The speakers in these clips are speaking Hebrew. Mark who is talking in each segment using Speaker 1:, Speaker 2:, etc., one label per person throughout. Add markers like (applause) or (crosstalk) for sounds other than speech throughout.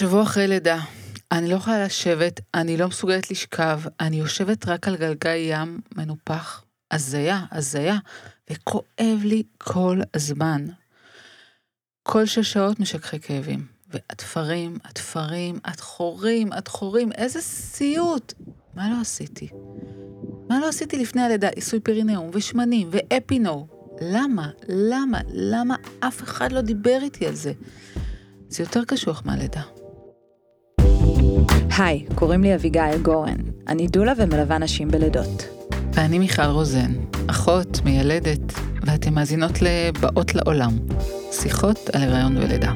Speaker 1: שבוע אחרי לידה, אני לא יכולה לשבת, אני לא מסוגלת לשכב, אני יושבת רק על גלגל ים מנופח. הזיה, הזיה, וכואב לי כל הזמן. כל שש שעות משככי כאבים. והתפרים, התפרים, התחורים, התחורים, איזה סיוט. מה לא עשיתי? מה לא עשיתי לפני הלידה? עיסוי פרינאום ושמנים ואפינו. למה? למה? למה אף אחד לא דיבר איתי על זה? זה יותר קשוח מהלידה.
Speaker 2: היי, קוראים לי אביגיל גורן. אני דולה ומלווה נשים בלידות.
Speaker 1: ואני מיכל רוזן, אחות, מיילדת, ואתן מאזינות לבאות לעולם, שיחות על הריון ולידה.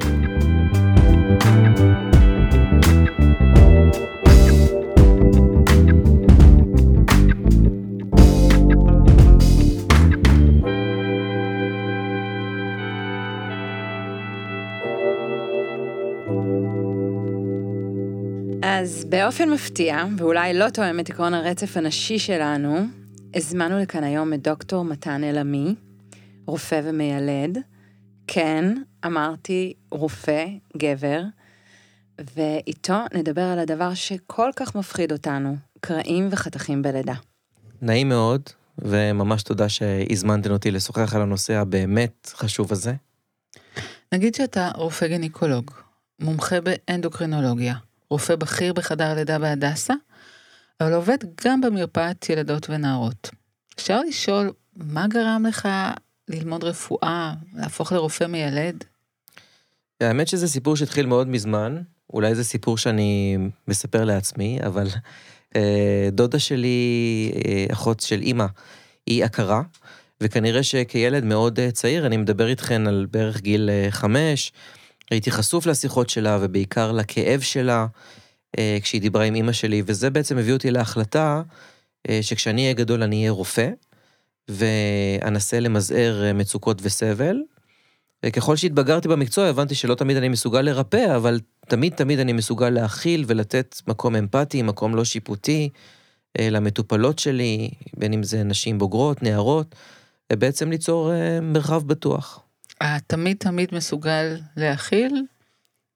Speaker 2: אז באופן מפתיע, ואולי לא תואם את עקרון הרצף הנשי שלנו, הזמנו לכאן היום את דוקטור מתן אלעמי, רופא ומיילד. כן, אמרתי רופא, גבר, ואיתו נדבר על הדבר שכל כך מפחיד אותנו, קרעים וחתכים בלידה.
Speaker 3: נעים מאוד, וממש תודה שהזמנתם אותי לשוחח על הנושא הבאמת חשוב הזה.
Speaker 1: נגיד שאתה רופא גינקולוג, מומחה באנדוקרינולוגיה, רופא בכיר בחדר לידה בהדסה, אבל עובד גם במרפאת ילדות ונערות. אפשר לשאול, מה גרם לך ללמוד רפואה, להפוך לרופא מיילד?
Speaker 3: האמת שזה סיפור שהתחיל מאוד מזמן, אולי זה סיפור שאני מספר לעצמי, אבל אה, דודה שלי, אה, אחות של אימא, היא עקרה, וכנראה שכילד מאוד אה, צעיר, אני מדבר איתכן על בערך גיל חמש, הייתי חשוף לשיחות שלה ובעיקר לכאב שלה אה, כשהיא דיברה עם אימא שלי, וזה בעצם הביא אותי להחלטה אה, שכשאני אהיה גדול אני אהיה רופא, ואנסה למזער אה, מצוקות וסבל. וככל שהתבגרתי במקצוע הבנתי שלא תמיד אני מסוגל לרפא, אבל תמיד תמיד אני מסוגל להכיל ולתת מקום אמפתי, מקום לא שיפוטי למטופלות שלי, בין אם זה נשים בוגרות, נערות, ובעצם ליצור מרחב בטוח.
Speaker 1: התמיד תמיד מסוגל להכיל,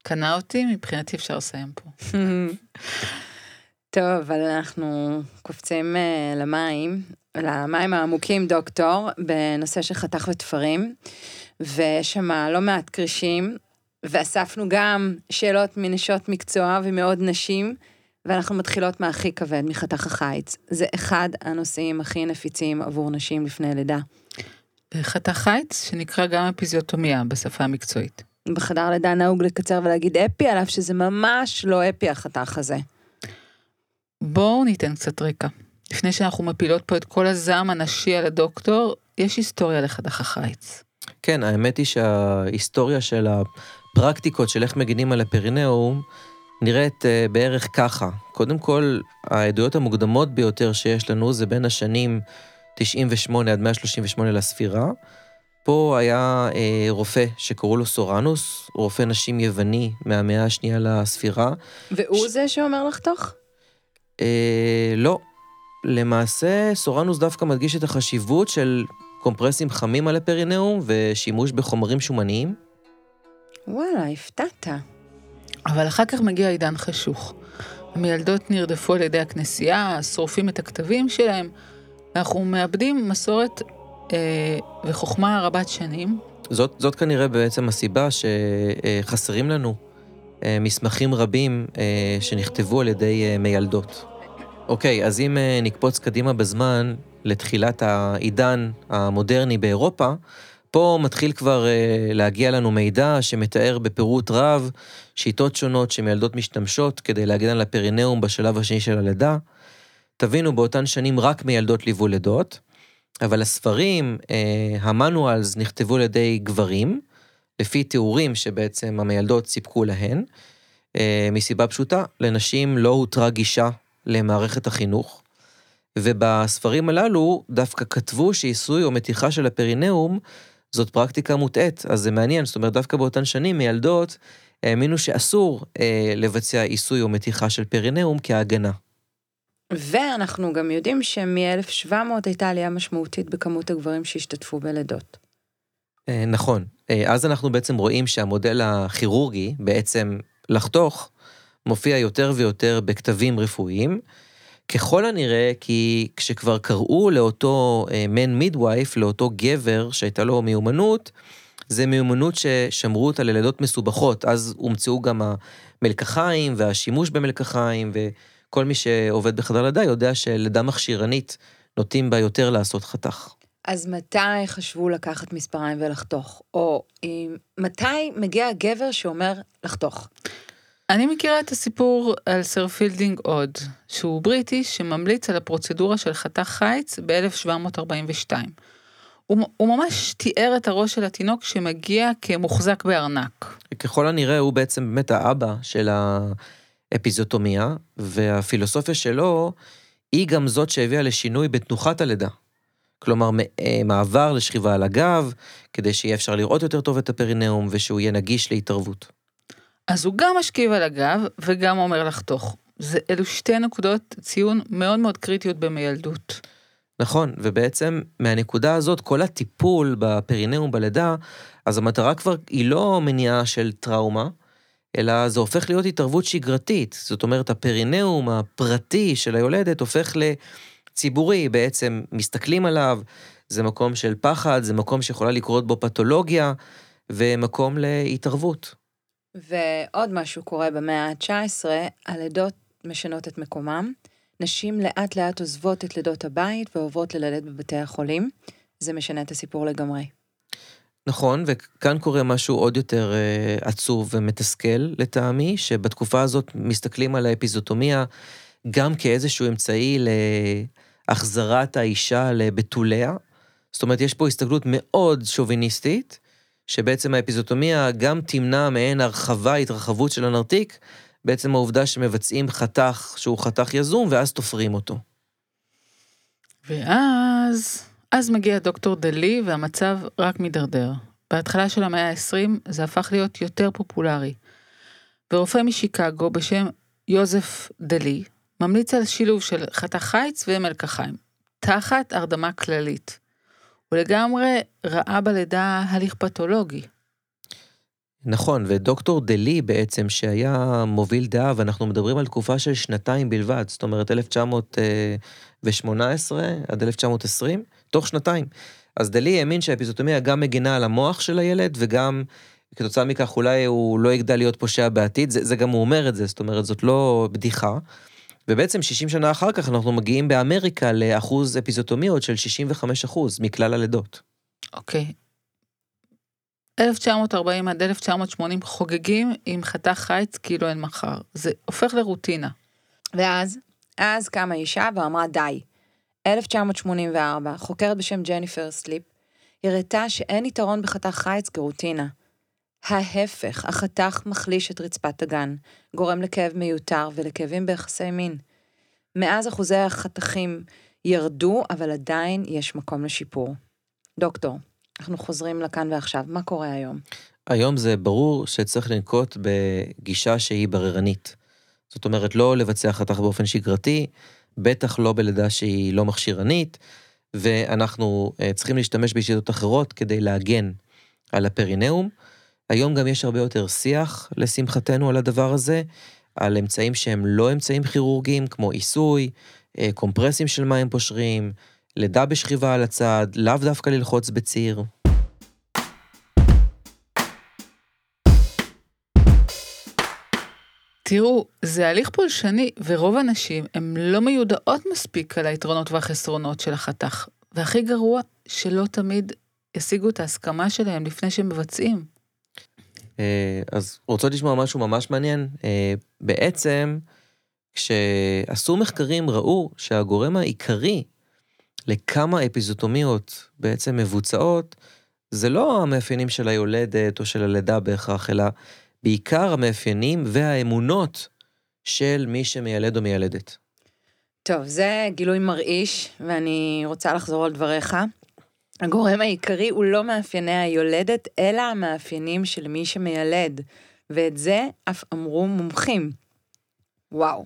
Speaker 1: קנה אותי, מבחינתי אפשר לסיים פה.
Speaker 2: טוב, אבל אנחנו קופצים uh, למים, למים העמוקים, דוקטור, בנושא של חתך ותפרים, ויש שם לא מעט קרישים, ואספנו גם שאלות מנשות מקצוע ומעוד נשים, ואנחנו מתחילות מהכי כבד, מחתך החיץ. זה אחד הנושאים הכי נפיצים עבור נשים לפני לידה.
Speaker 1: חתך חיץ, שנקרא גם אפיזיוטומיה בשפה המקצועית.
Speaker 2: בחדר לידה נהוג לקצר ולהגיד אפי, על אף שזה ממש לא אפי החתך הזה.
Speaker 1: בואו ניתן קצת רקע. לפני שאנחנו מפילות פה את כל הזעם הנשי על הדוקטור, יש היסטוריה לחתך החיץ.
Speaker 3: כן, האמת היא שההיסטוריה של הפרקטיקות של איך מגינים על הפרינאום נראית uh, בערך ככה. קודם כל, העדויות המוקדמות ביותר שיש לנו זה בין השנים 98 עד 138 לספירה. פה היה אה, רופא שקראו לו סורנוס, רופא נשים יווני מהמאה השנייה לספירה.
Speaker 2: והוא ש... זה שאומר לחתוך?
Speaker 3: אה, לא. למעשה, סורנוס דווקא מדגיש את החשיבות של קומפרסים חמים על הפרינאום ושימוש בחומרים שומניים.
Speaker 2: וואלה, הפתעת.
Speaker 1: אבל אחר כך מגיע עידן חשוך. המילדות נרדפו על ידי הכנסייה, שורפים את הכתבים שלהם, אנחנו מאבדים מסורת אה, וחוכמה רבת שנים.
Speaker 3: זאת, זאת כנראה בעצם הסיבה שחסרים לנו אה, מסמכים רבים אה, שנכתבו על ידי אה, מיילדות. אוקיי, אז אם אה, נקפוץ קדימה בזמן לתחילת העידן המודרני באירופה, פה מתחיל כבר אה, להגיע לנו מידע שמתאר בפירוט רב שיטות שונות שמילדות משתמשות כדי להגן על הפרינאום בשלב השני של הלידה. תבינו, באותן שנים רק מיילדות ליוו לידות, אבל הספרים, אה, המנואלס, נכתבו על ידי גברים, לפי תיאורים שבעצם המיילדות סיפקו להן, אה, מסיבה פשוטה, לנשים לא הותרה גישה למערכת החינוך, ובספרים הללו דווקא כתבו שעיסוי או מתיחה של הפרינאום זאת פרקטיקה מוטעית, אז זה מעניין, זאת אומרת, דווקא באותן שנים מיילדות האמינו שאסור אה, לבצע עיסוי או מתיחה של פרינאום כהגנה.
Speaker 2: ואנחנו גם יודעים שמ-1700 הייתה עלייה משמעותית בכמות הגברים שהשתתפו בלידות.
Speaker 3: אה, נכון. אה, אז אנחנו בעצם רואים שהמודל הכירורגי, בעצם לחתוך, מופיע יותר ויותר בכתבים רפואיים. ככל הנראה כי כשכבר קראו לאותו מן uh, מידווייף, לאותו גבר שהייתה לו מיומנות, זה מיומנות ששמרו אותה ללידות מסובכות, אז הומצאו גם המלקחיים והשימוש במלקחיים, וכל מי שעובד בחדר לידה יודע שלידה מכשירנית נוטים בה יותר לעשות חתך.
Speaker 2: אז מתי חשבו לקחת מספריים ולחתוך? או מתי מגיע הגבר שאומר לחתוך?
Speaker 1: אני מכירה את הסיפור על סר פילדינג אולד, שהוא בריטי שממליץ על הפרוצדורה של חתך חיץ ב-1742. הוא, הוא ממש תיאר את הראש של התינוק שמגיע כמוחזק בארנק.
Speaker 3: ככל הנראה הוא בעצם באמת האבא של האפיזוטומיה, והפילוסופיה שלו היא גם זאת שהביאה לשינוי בתנוחת הלידה. כלומר, אה, מעבר לשכיבה על הגב, כדי שיהיה אפשר לראות יותר טוב את הפרינאום ושהוא יהיה נגיש להתערבות.
Speaker 1: אז הוא גם משכיב על הגב וגם אומר לחתוך. זה, אלו שתי נקודות ציון מאוד מאוד קריטיות במיילדות.
Speaker 3: נכון, ובעצם מהנקודה הזאת, כל הטיפול בפרינאום בלידה, אז המטרה כבר היא לא מניעה של טראומה, אלא זה הופך להיות התערבות שגרתית. זאת אומרת, הפרינאום הפרטי של היולדת הופך לציבורי, בעצם מסתכלים עליו, זה מקום של פחד, זה מקום שיכולה לקרות בו פתולוגיה, ומקום להתערבות.
Speaker 2: ועוד משהו קורה במאה ה-19, הלידות משנות את מקומם. נשים לאט לאט עוזבות את לידות הבית ועוברות ללדת בבתי החולים. זה משנה את הסיפור לגמרי.
Speaker 3: נכון, וכאן קורה משהו עוד יותר uh, עצוב ומתסכל לטעמי, שבתקופה הזאת מסתכלים על האפיזוטומיה גם כאיזשהו אמצעי להחזרת האישה לבתוליה. זאת אומרת, יש פה הסתכלות מאוד שוביניסטית, שבעצם האפיזוטומיה גם תמנע מעין הרחבה, התרחבות של הנרתיק, בעצם העובדה שמבצעים חתך שהוא חתך יזום, ואז תופרים אותו.
Speaker 1: ואז, אז מגיע דוקטור דלי והמצב רק מידרדר. בהתחלה של המאה ה-20 זה הפך להיות יותר פופולרי. ורופא משיקגו בשם יוזף דלי ממליץ על שילוב של חתך חיץ ומלקחיים, תחת הרדמה כללית. הוא לגמרי ראה בלידה הליך פתולוגי.
Speaker 3: נכון, ודוקטור דלי בעצם, שהיה מוביל דעה, ואנחנו מדברים על תקופה של שנתיים בלבד, זאת אומרת 1918 עד 1920, תוך שנתיים. אז דלי האמין שהאפיזוטומיה גם מגינה על המוח של הילד, וגם כתוצאה מכך אולי הוא לא יגדל להיות פושע בעתיד, זה, זה גם הוא אומר את זה, זאת אומרת, זאת לא בדיחה. ובעצם 60 שנה אחר כך אנחנו מגיעים באמריקה לאחוז אפיזוטומיות של 65 אחוז מכלל הלידות.
Speaker 1: אוקיי. Okay. 1940 עד 1980 חוגגים עם חתך חיץ כאילו אין מחר. זה הופך לרוטינה.
Speaker 2: ואז, אז קמה אישה ואמרה די. 1984, חוקרת בשם ג'ניפר סליפ, הראתה שאין יתרון בחתך חיץ כרוטינה. ההפך, החתך מחליש את רצפת הגן, גורם לכאב מיותר ולכאבים ביחסי מין. מאז אחוזי החתכים ירדו, אבל עדיין יש מקום לשיפור. דוקטור, אנחנו חוזרים לכאן ועכשיו, מה קורה היום?
Speaker 3: היום זה ברור שצריך לנקוט בגישה שהיא בררנית. זאת אומרת, לא לבצע חתך באופן שגרתי, בטח לא בלידה שהיא לא מכשירנית, ואנחנו אה, צריכים להשתמש בשיטות אחרות כדי להגן על הפרינאום. היום גם יש הרבה יותר שיח, לשמחתנו, על הדבר הזה, על אמצעים שהם לא אמצעים כירורגיים, כמו עיסוי, אה, קומפרסים של מים פושרים, לידה בשכיבה על הצד, לאו דווקא ללחוץ בציר.
Speaker 1: תראו, זה הליך פולשני, ורוב הנשים הן לא מיודעות מספיק על היתרונות והחסרונות של החתך. והכי גרוע, שלא תמיד ישיגו את ההסכמה שלהם לפני שהם מבצעים.
Speaker 3: אה, אז רוצות לשמוע משהו ממש מעניין? אה, בעצם, כשעשו מחקרים ראו שהגורם העיקרי לכמה אפיזוטומיות בעצם מבוצעות, זה לא המאפיינים של היולדת או של הלידה בהכרח, אלא בעיקר המאפיינים והאמונות של מי שמיילד או מיילדת.
Speaker 2: טוב, זה גילוי מרעיש, ואני רוצה לחזור על דבריך. הגורם העיקרי הוא לא מאפייני היולדת, אלא המאפיינים של מי שמיילד, ואת זה אף אמרו מומחים. וואו.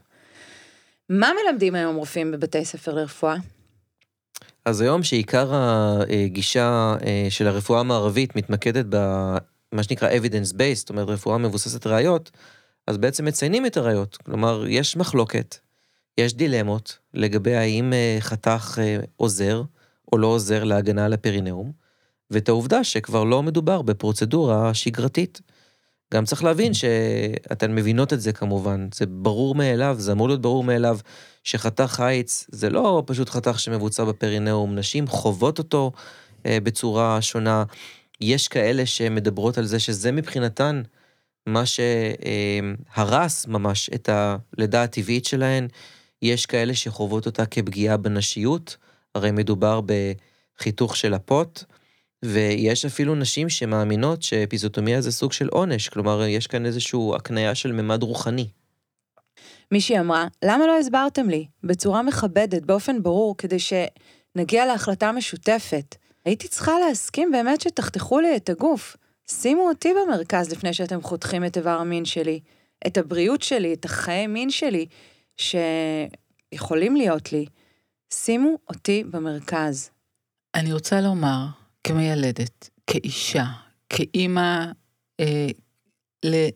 Speaker 2: מה מלמדים היום רופאים בבתי ספר לרפואה?
Speaker 3: אז היום שעיקר הגישה אה, של הרפואה המערבית מתמקדת במה שנקרא evidence based, זאת אומרת רפואה מבוססת ראיות, אז בעצם מציינים את הראיות. כלומר, יש מחלוקת, יש דילמות לגבי האם אה, חתך אה, עוזר או לא עוזר להגנה על הפרינאום, ואת העובדה שכבר לא מדובר בפרוצדורה שגרתית. גם צריך להבין שאתן מבינות את זה כמובן, זה ברור מאליו, זה אמור להיות ברור מאליו שחתך חיץ זה לא פשוט חתך שמבוצע בפרינאום, נשים חוות אותו אה, בצורה שונה. יש כאלה שמדברות על זה שזה מבחינתן מה שהרס ממש את הלידה הטבעית שלהן. יש כאלה שחוות אותה כפגיעה בנשיות, הרי מדובר בחיתוך של הפוט, ויש אפילו נשים שמאמינות שאפיזוטומיה זה סוג של עונש, כלומר, יש כאן איזושהי הקניה של ממד רוחני.
Speaker 2: מישהי אמרה, למה לא הסברתם לי? בצורה מכבדת, באופן ברור, כדי שנגיע להחלטה משותפת. הייתי צריכה להסכים באמת שתחתכו לי את הגוף. שימו אותי במרכז לפני שאתם חותכים את איבר המין שלי, את הבריאות שלי, את החיי מין שלי, שיכולים להיות לי. שימו אותי במרכז.
Speaker 1: אני רוצה לומר, כמיילדת, כאישה, כאימא אה,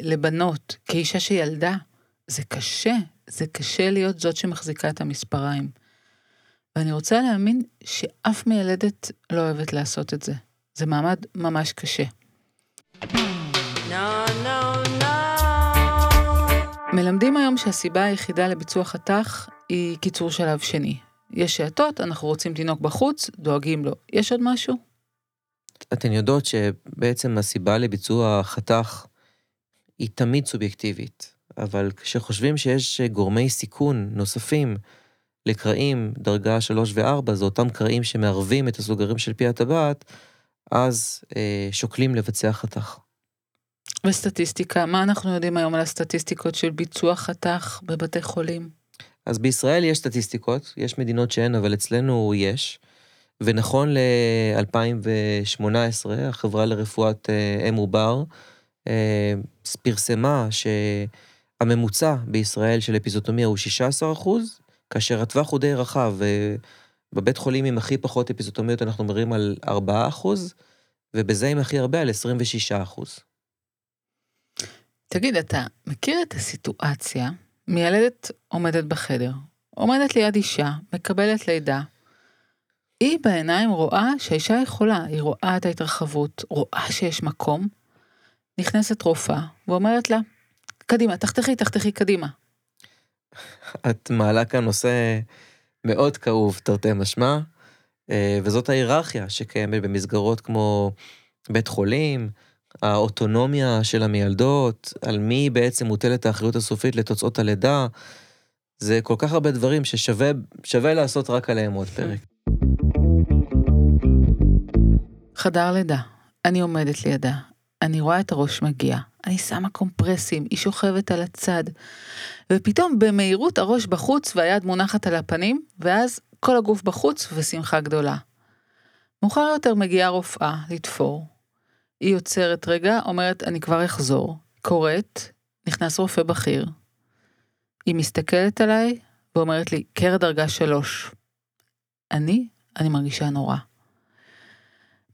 Speaker 1: לבנות, כאישה שילדה, זה קשה, זה קשה להיות זאת שמחזיקה את המספריים. ואני רוצה להאמין שאף מיילדת לא אוהבת לעשות את זה. זה מעמד ממש קשה. No, no, no. מלמדים היום שהסיבה היחידה לביצוע חתך היא קיצור שלב שני. יש שעתות, אנחנו רוצים תינוק בחוץ, דואגים לו. יש עוד משהו?
Speaker 3: אתן יודעות שבעצם הסיבה לביצוע חתך היא תמיד סובייקטיבית, אבל כשחושבים שיש גורמי סיכון נוספים לקרעים דרגה 3 ו-4, זה אותם קרעים שמערבים את הסוגרים של פי הטבעת, אז אה, שוקלים לבצע חתך.
Speaker 1: וסטטיסטיקה, מה אנחנו יודעים היום על הסטטיסטיקות של ביצוע חתך בבתי חולים?
Speaker 3: אז בישראל יש סטטיסטיקות, יש מדינות שאין, אבל אצלנו יש. ונכון ל-2018, החברה לרפואת אה, אם עובר אה, פרסמה שהממוצע בישראל של אפיזוטומיה הוא 16 אחוז, כאשר הטווח הוא די רחב. בבית חולים עם הכי פחות אפיזוטומיות אנחנו מדברים על 4 אחוז, ובזה עם הכי הרבה על 26 אחוז.
Speaker 1: תגיד, אתה מכיר את הסיטואציה? מיילדת עומדת בחדר, עומדת ליד אישה, מקבלת לידה. היא בעיניים רואה שהאישה יכולה, היא רואה את ההתרחבות, רואה שיש מקום. נכנסת רופאה ואומרת לה, קדימה, תחתכי, תחתכי קדימה.
Speaker 3: את מעלה כאן נושא מאוד כאוב, תרתי משמע, אה, וזאת ההיררכיה שקיימת במסגרות כמו בית חולים, האוטונומיה של המיילדות, על מי בעצם מוטלת האחריות הסופית לתוצאות הלידה, זה כל כך הרבה דברים ששווה לעשות רק עליהם עוד פרק.
Speaker 1: חדר לידה, אני עומדת לידה, אני רואה את הראש מגיע, אני שמה קומפרסים, היא שוכבת על הצד, ופתאום במהירות הראש בחוץ והיד מונחת על הפנים, ואז כל הגוף בחוץ ושמחה גדולה. מאוחר יותר מגיעה רופאה לתפור, היא עוצרת רגע, אומרת, אני כבר אחזור. קוראת, נכנס רופא בכיר. היא מסתכלת עליי ואומרת לי, קרע דרגה שלוש. אני, אני מרגישה נורא.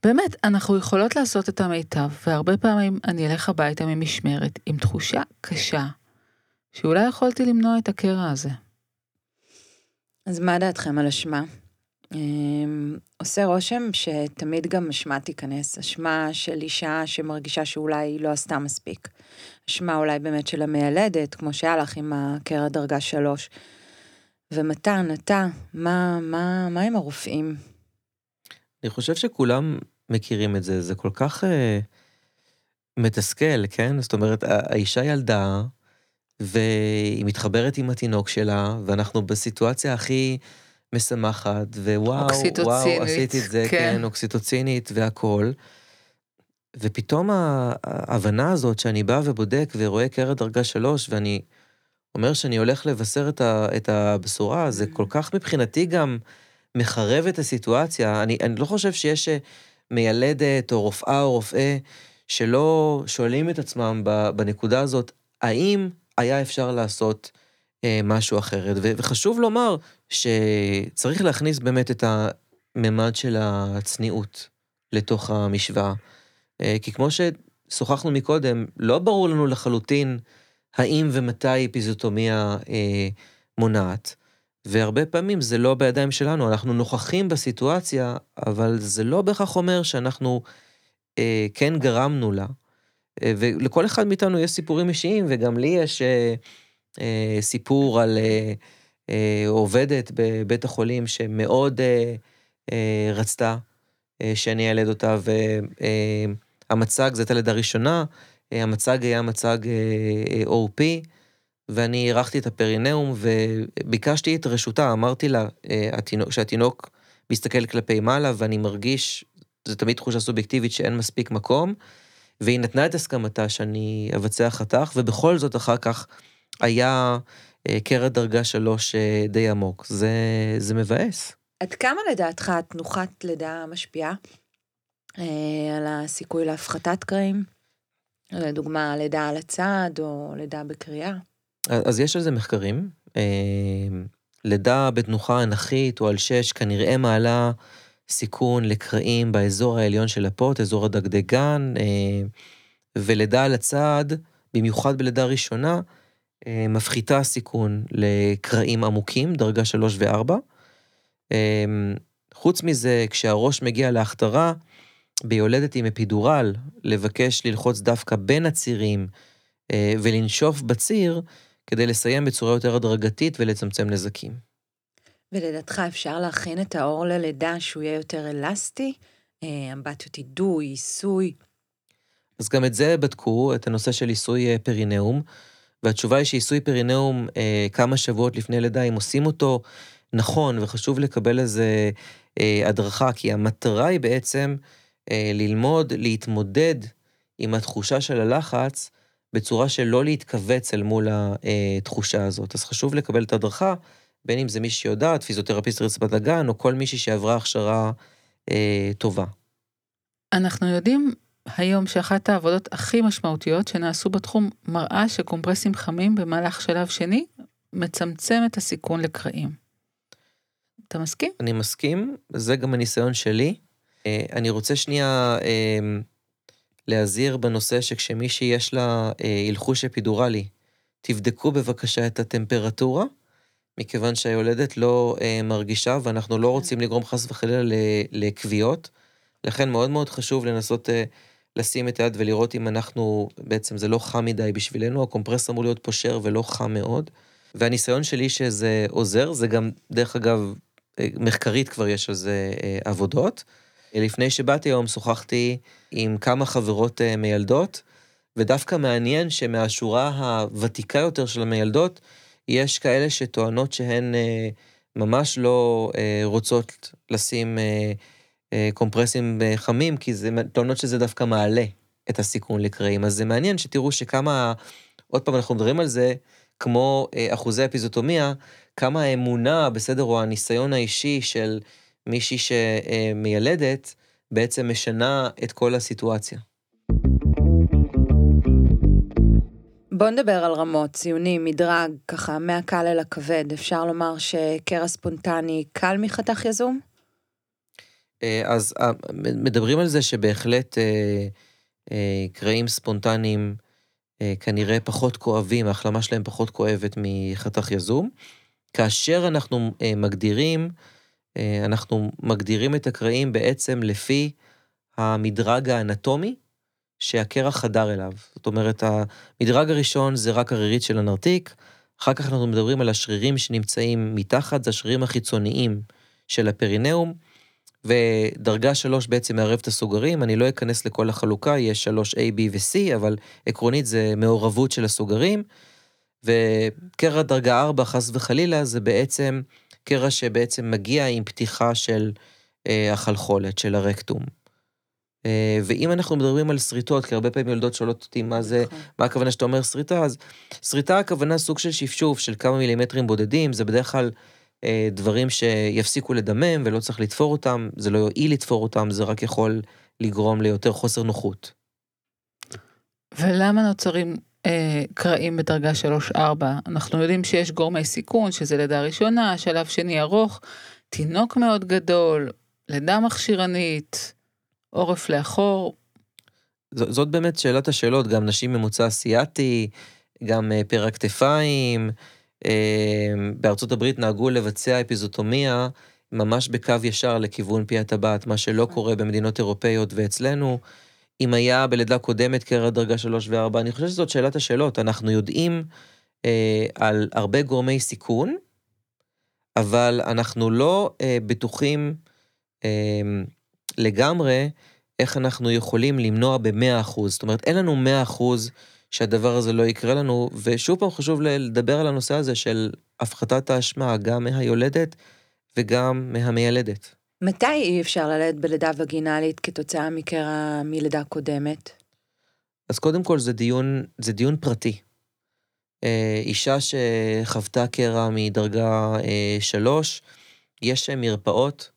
Speaker 1: באמת, אנחנו יכולות לעשות את המיטב, והרבה פעמים אני אלך הביתה ממשמרת עם תחושה קשה, שאולי יכולתי למנוע את הקרע הזה.
Speaker 2: אז מה דעתכם על אשמה? אמ, עושה רושם שתמיד גם אשמה תיכנס, אשמה של אישה שמרגישה שאולי היא לא עשתה מספיק. אשמה אולי באמת של המיילדת, כמו שהיה לך עם הקרע דרגה שלוש. ומתן, אתה, מה, מה, מה עם הרופאים?
Speaker 3: אני חושב שכולם מכירים את זה, זה כל כך אה, מתסכל, כן? זאת אומרת, האישה ילדה, והיא מתחברת עם התינוק שלה, ואנחנו בסיטואציה הכי... משמחת, ווואו, וואו, עשיתי את זה, כן, כן אוקסיטוצינית והכול. ופתאום ההבנה הזאת שאני בא ובודק ורואה קרת דרגה שלוש, ואני אומר שאני הולך לבשר את, ה, את הבשורה, זה כל כך מבחינתי גם מחרב את הסיטואציה. אני, אני לא חושב שיש אה, מיילדת או רופאה או רופא שלא שואלים את עצמם בנקודה הזאת, האם היה אפשר לעשות אה, משהו אחרת. וחשוב לומר שצריך להכניס באמת את הממד של הצניעות לתוך המשוואה. אה, כי כמו ששוחחנו מקודם, לא ברור לנו לחלוטין האם ומתי אפיזוטומיה אה, מונעת. והרבה פעמים זה לא בידיים שלנו, אנחנו נוכחים בסיטואציה, אבל זה לא בהכרח אומר שאנחנו אה, כן גרמנו לה. אה, ולכל אחד מאיתנו יש סיפורים אישיים, וגם לי יש אה, אה, סיפור על אה, אה, עובדת בבית החולים שמאוד אה, אה, רצתה אה, שאני אעלד אותה, והמצג, אה, זאת הלידה הראשונה, אה, המצג היה מצג אה, אה, עורפי. ואני אירחתי את הפרינאום וביקשתי את רשותה, אמרתי לה אה, שהתינוק מסתכל כלפי מעלה ואני מרגיש, זו תמיד תחושה סובייקטיבית שאין מספיק מקום, והיא נתנה את הסכמתה שאני אבצע חתך, ובכל זאת אחר כך היה אה, קרע דרגה שלוש אה, די עמוק. זה, זה מבאס.
Speaker 2: עד כמה לדעתך תנוחת לידה משפיעה על הסיכוי להפחתת קרעים? לדוגמה, לידה על הצד או לידה בקריאה?
Speaker 3: אז יש על זה מחקרים. לידה בתנוחה אנכית או על שש כנראה מעלה סיכון לקרעים באזור העליון של הפוט, אזור הדגדגן, ולידה על הצד, במיוחד בלידה ראשונה, אה, מפחיתה סיכון לקרעים עמוקים, דרגה 3 ו-4. אה, חוץ מזה, כשהראש מגיע להכתרה, ביולדת עם אפידורל, לבקש ללחוץ דווקא בין הצירים אה, ולנשוף בציר, כדי לסיים בצורה יותר הדרגתית ולצמצם נזקים.
Speaker 2: ולדעתך אפשר להכין את האור ללידה שהוא יהיה יותר אלסטי? אמבטיות אידוי, עיסוי?
Speaker 3: אז גם את זה בדקו, את הנושא של עיסוי פרינאום. והתשובה היא שעיסוי פרינאום אה, כמה שבועות לפני לידה, אם עושים אותו נכון, וחשוב לקבל איזה אה, הדרכה, כי המטרה היא בעצם אה, ללמוד להתמודד עם התחושה של הלחץ בצורה של לא להתכווץ אל מול התחושה הזאת. אז חשוב לקבל את ההדרכה, בין אם זה מישהי שיודעת, פיזיותרפיסט רצפת הגן, או כל מישהי שעברה הכשרה אה, טובה.
Speaker 1: אנחנו יודעים היום שאחת העבודות הכי משמעותיות שנעשו בתחום מראה שקומפרסים חמים במהלך שלב שני מצמצם את הסיכון לקרעים. אתה מסכים?
Speaker 3: אני מסכים, זה גם הניסיון שלי. אה, אני רוצה שנייה אה, להזהיר בנושא שכשמישהי יש לה אה, הלחוש אפידורלי, תבדקו בבקשה את הטמפרטורה, מכיוון שהיולדת לא מרגישה ואנחנו לא רוצים לגרום חס וחלילה לכוויות. לכן מאוד מאוד חשוב לנסות לשים את היד ולראות אם אנחנו, בעצם זה לא חם מדי בשבילנו, הקומפרס אמור להיות פושר ולא חם מאוד. והניסיון שלי שזה עוזר, זה גם, דרך אגב, אה, מחקרית כבר יש על זה אה, עבודות. לפני שבאתי היום שוחחתי עם כמה חברות אה, מיילדות, ודווקא מעניין שמהשורה הוותיקה יותר של המיילדות, יש כאלה שטוענות שהן ממש לא רוצות לשים אה, קומפרסים אה, חמים, כי זה טוענות שזה דווקא מעלה את הסיכון לקרעים. אז זה מעניין שתראו שכמה, עוד פעם אנחנו מדברים על זה, כמו אה, אחוזי אפיזוטומיה, כמה האמונה, בסדר, או הניסיון האישי של מישהי שמיילדת, בעצם משנה את כל הסיטואציה.
Speaker 2: בוא נדבר על רמות, ציונים, מדרג, ככה מהקל אל הכבד. אפשר לומר שקרע ספונטני קל מחתך יזום?
Speaker 3: אה, אז אה, מדברים על זה שבהחלט אה, קרעים ספונטניים כנראה פחות כואבים, ההחלמה שלהם פחות כואבת מחתך יזום. כאשר אנחנו מגדירים, אנחנו מגדירים את הקרעים בעצם לפי המדרג האנטומי שהקרע חדר אליו. זאת אומרת, המדרג הראשון זה רק הרירית של הנרתיק, אחר כך אנחנו מדברים על השרירים שנמצאים מתחת, זה השרירים החיצוניים של הפרינאום. ודרגה שלוש בעצם מערב את הסוגרים, אני לא אכנס לכל החלוקה, יש שלוש A, B ו-C, אבל עקרונית זה מעורבות של הסוגרים. וקרע דרגה ארבע, חס וחלילה, זה בעצם קרע שבעצם מגיע עם פתיחה של אה, החלחולת, של הרקטום. אה, ואם אנחנו מדברים על שריטות, כי הרבה פעמים יולדות שואלות אותי מה זה, נכון. מה הכוונה שאתה אומר שריטה, אז שריטה הכוונה סוג של שפשוף של כמה מילימטרים בודדים, זה בדרך כלל אה, דברים שיפסיקו לדמם ולא צריך לתפור אותם, זה לא יועיל לתפור אותם, זה רק יכול לגרום ליותר חוסר נוחות.
Speaker 1: ולמה נוצרים קרעים בדרגה 3-4? אנחנו יודעים שיש גורמי סיכון, שזה לידה ראשונה, שלב שני ארוך, תינוק מאוד גדול, לידה מכשירנית, עורף לאחור.
Speaker 3: ז, זאת באמת שאלת השאלות, גם נשים ממוצא אסיאתי, גם אה, פרע כתפיים. אה, בארצות הברית נהגו לבצע אפיזוטומיה ממש בקו ישר לכיוון פי הטבעת, מה שלא קורה במדינות אירופאיות ואצלנו. אם היה בלידה קודמת קרע דרגה 3 ו-4, אני חושב שזאת שאלת השאלות. אנחנו יודעים אה, על הרבה גורמי סיכון, אבל אנחנו לא אה, בטוחים אה, לגמרי איך אנחנו יכולים למנוע ב-100%. זאת אומרת, אין לנו 100% שהדבר הזה לא יקרה לנו, ושוב פעם חשוב לדבר על הנושא הזה של הפחתת האשמה, גם מהיולדת וגם מהמיילדת.
Speaker 2: מתי אי אפשר ללדת בלידה וגינלית כתוצאה מקרע מלידה קודמת?
Speaker 3: אז קודם כל זה דיון, זה דיון פרטי. אה, אישה שחוותה קרע מדרגה אה, שלוש, יש מרפאות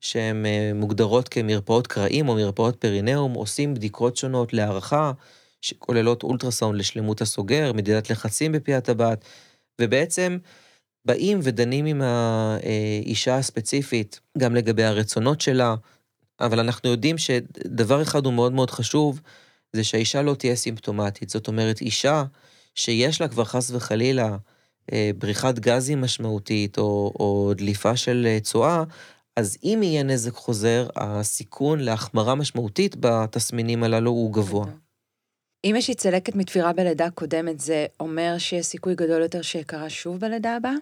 Speaker 3: שהן אה, מוגדרות כמרפאות קרעים או מרפאות פרינאום, עושים בדיקות שונות להערכה, שכוללות אולטרסאונד לשלמות הסוגר, מדידת לחצים בפי הטבעת, ובעצם באים ודנים עם האישה הספציפית, גם לגבי הרצונות שלה, אבל אנחנו יודעים שדבר אחד הוא מאוד מאוד חשוב, זה שהאישה לא תהיה סימפטומטית. זאת אומרת, אישה שיש לה כבר חס וחלילה אה, בריחת גזים משמעותית או, או דליפה של אה, צואה, אז אם יהיה נזק חוזר, הסיכון להחמרה משמעותית בתסמינים הללו הוא גבוה.
Speaker 2: אם יש לי צלקת מתפירה בלידה קודמת, זה אומר שיש סיכוי גדול יותר שיקרה שוב בלידה הבאה?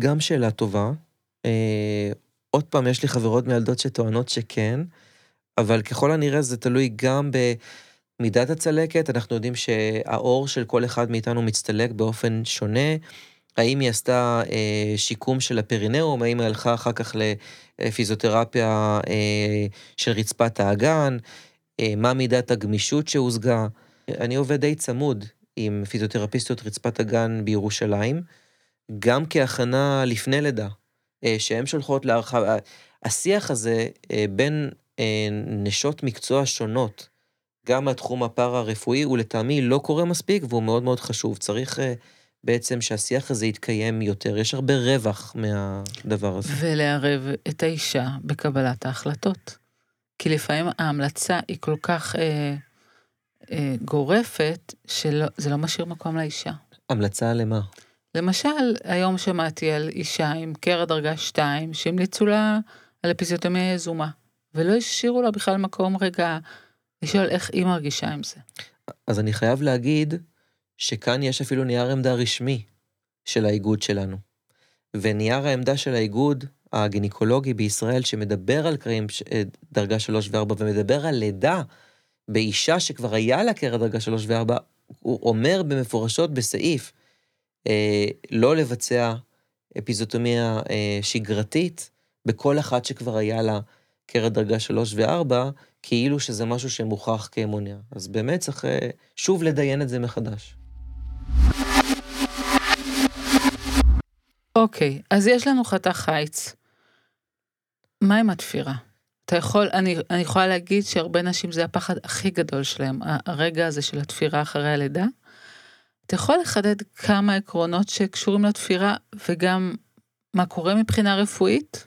Speaker 3: גם שאלה טובה. אה, עוד פעם, יש לי חברות מיילדות שטוענות שכן, אבל ככל הנראה זה תלוי גם במידת הצלקת. אנחנו יודעים שהאור של כל אחד מאיתנו מצטלק באופן שונה. האם היא עשתה אה, שיקום של הפרינאום, האם היא הלכה אחר כך לפיזיותרפיה אה, של רצפת האגן, אה, מה מידת הגמישות שהושגה. אני עובד די צמוד עם פיזיותרפיסטיות רצפת הגן בירושלים, גם כהכנה לפני לידה, אה, שהן שולחות להרחבה. השיח הזה אה, בין אה, נשות מקצוע שונות, גם מהתחום הפארה-רפואי, הוא לטעמי לא קורה מספיק והוא מאוד מאוד חשוב. צריך אה, בעצם שהשיח הזה יתקיים יותר. יש הרבה רווח מהדבר הזה.
Speaker 1: ולערב את האישה בקבלת ההחלטות. כי לפעמים ההמלצה היא כל כך אה, אה, גורפת, שזה לא משאיר מקום לאישה.
Speaker 3: המלצה למה?
Speaker 1: למשל, היום שמעתי על אישה עם קרע דרגה 2, שהמליצו לה על אפיזיוטומיה יזומה, ולא השאירו לה בכלל מקום רגע לשאול איך היא מרגישה עם זה.
Speaker 3: אז אני חייב להגיד שכאן יש אפילו נייר עמדה רשמי של האיגוד שלנו. ונייר העמדה של האיגוד הגינקולוגי בישראל, שמדבר על קרעים אה, דרגה 3 ו-4 ומדבר על לידה באישה שכבר היה לה קרע דרגה 3 ו-4, הוא אומר במפורשות בסעיף, לא לבצע אפיזוטומיה אה, שגרתית בכל אחת שכבר היה לה קרע דרגה 3 ו-4, כאילו שזה משהו שמוכח כמונע. אז באמת צריך אה, שוב לדיין את זה מחדש.
Speaker 1: אוקיי, אז יש לנו חתך חיץ. מה עם התפירה? אתה יכול, אני, אני יכולה להגיד שהרבה נשים זה הפחד הכי גדול שלהם, הרגע הזה של התפירה אחרי הלידה. אתה יכול לחדד כמה עקרונות שקשורים לתפירה וגם מה קורה מבחינה רפואית?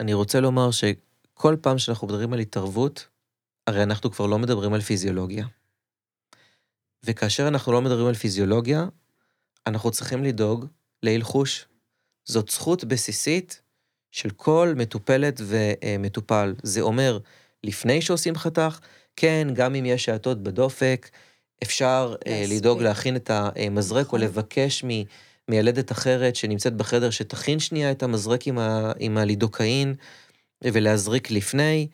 Speaker 3: אני רוצה לומר שכל פעם שאנחנו מדברים על התערבות, הרי אנחנו כבר לא מדברים על פיזיולוגיה. וכאשר אנחנו לא מדברים על פיזיולוגיה, אנחנו צריכים לדאוג להלחוש. זאת זכות בסיסית של כל מטופלת ומטופל. זה אומר, לפני שעושים חתך, כן, גם אם יש שעתות בדופק, אפשר uh, לדאוג להכין את המזרק נכון. או לבקש מיילדת אחרת שנמצאת בחדר שתכין שנייה את המזרק עם, ה, עם הלידוקאין ולהזריק לפני,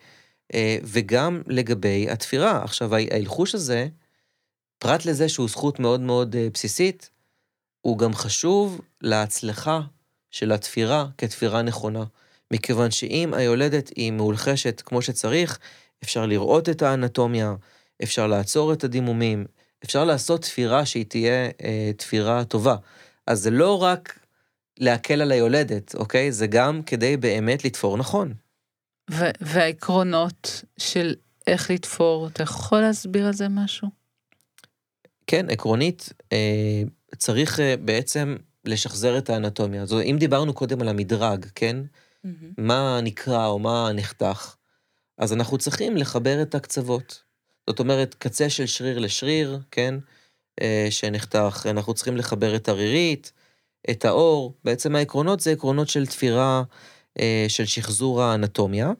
Speaker 3: uh, וגם לגבי התפירה. עכשיו, ההלחוש הזה, פרט לזה שהוא זכות מאוד מאוד uh, בסיסית, הוא גם חשוב להצלחה של התפירה כתפירה נכונה. מכיוון שאם היולדת היא מאולחשת כמו שצריך, אפשר לראות את האנטומיה, אפשר לעצור את הדימומים, אפשר לעשות תפירה שהיא תהיה אה, תפירה טובה. אז זה לא רק להקל על היולדת, אוקיי? זה גם כדי באמת לתפור נכון.
Speaker 1: והעקרונות של איך לתפור, אתה יכול להסביר על זה משהו?
Speaker 3: כן, עקרונית, אה, צריך אה, בעצם לשחזר את האנטומיה. זאת אם דיברנו קודם על המדרג, כן? Mm-hmm. מה נקרא או מה נחתך, אז אנחנו צריכים לחבר את הקצוות. זאת אומרת, קצה של שריר לשריר, כן? אה, שנחתך, אנחנו צריכים לחבר את הרירית, את האור. בעצם העקרונות זה עקרונות של תפירה, אה, של שחזור האנטומיה.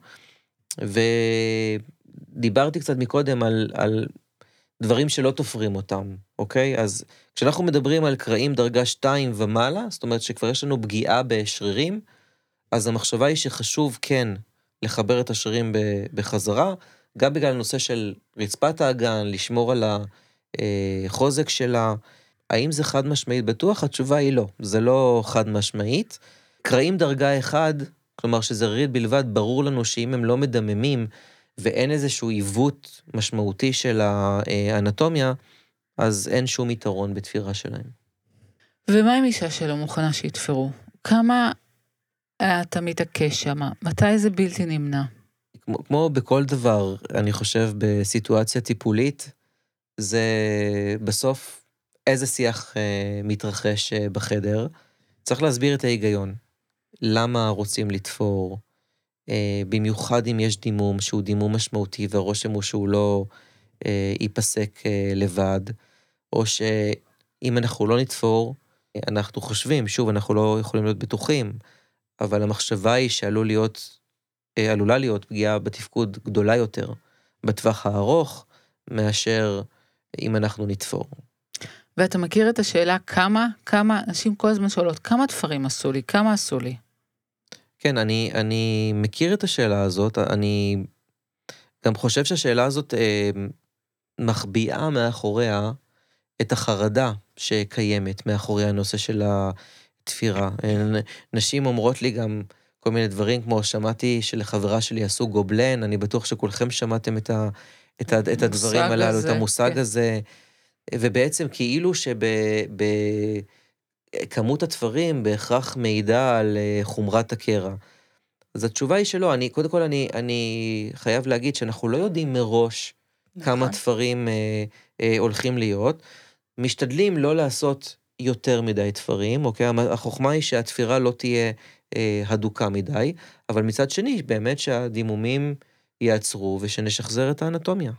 Speaker 3: ודיברתי קצת מקודם על, על דברים שלא תופרים אותם, אוקיי? אז כשאנחנו מדברים על קרעים דרגה 2 ומעלה, זאת אומרת שכבר יש לנו פגיעה בשרירים, אז המחשבה היא שחשוב כן לחבר את השרירים בחזרה, גם בגלל הנושא של רצפת האגן, לשמור על החוזק שלה. האם זה חד משמעית בטוח? התשובה היא לא, זה לא חד משמעית. קרעים דרגה 1, כלומר שזה רירית בלבד, ברור לנו שאם הם לא מדממים ואין איזשהו עיוות משמעותי של האנטומיה, אז אין שום יתרון בתפירה שלהם.
Speaker 1: ומה עם אישה שלא מוכנה שיתפרו? כמה אתה מתעקש שם? מתי זה בלתי נמנע?
Speaker 3: כמו, כמו בכל דבר, אני חושב, בסיטואציה טיפולית, זה בסוף איזה שיח אה, מתרחש אה, בחדר. צריך להסביר את ההיגיון. למה רוצים לתפור, אה, במיוחד אם יש דימום שהוא דימום משמעותי והרושם הוא שהוא לא אה, ייפסק אה, לבד, או שאם אנחנו לא נתפור, אנחנו חושבים, שוב, אנחנו לא יכולים להיות בטוחים, אבל המחשבה היא שעלול להיות, עלולה להיות פגיעה בתפקוד גדולה יותר בטווח הארוך, מאשר אם אנחנו נתפור.
Speaker 1: ואתה מכיר את השאלה כמה, כמה, נשים כל הזמן שואלות, כמה תפרים עשו לי, כמה עשו לי?
Speaker 3: כן, אני, אני מכיר את השאלה הזאת, אני גם חושב שהשאלה הזאת אה, מחביאה מאחוריה את החרדה שקיימת מאחורי הנושא של התפירה. נשים אומרות לי גם כל מיני דברים, כמו שמעתי שלחברה שלי עשו גובלן, אני בטוח שכולכם שמעתם את, ה, את, ה, את הדברים הללו, הזה, את המושג כן. הזה, ובעצם כאילו שב... ב, כמות התפרים בהכרח מעידה על אה, חומרת הקרע. אז התשובה היא שלא, אני, קודם כל אני, אני חייב להגיד שאנחנו לא יודעים מראש נכון. כמה תפרים אה, אה, הולכים להיות. משתדלים לא לעשות יותר מדי תפרים, אוקיי? החוכמה היא שהתפירה לא תהיה אה, הדוקה מדי, אבל מצד שני, באמת שהדימומים ייעצרו ושנשחזר את האנטומיה.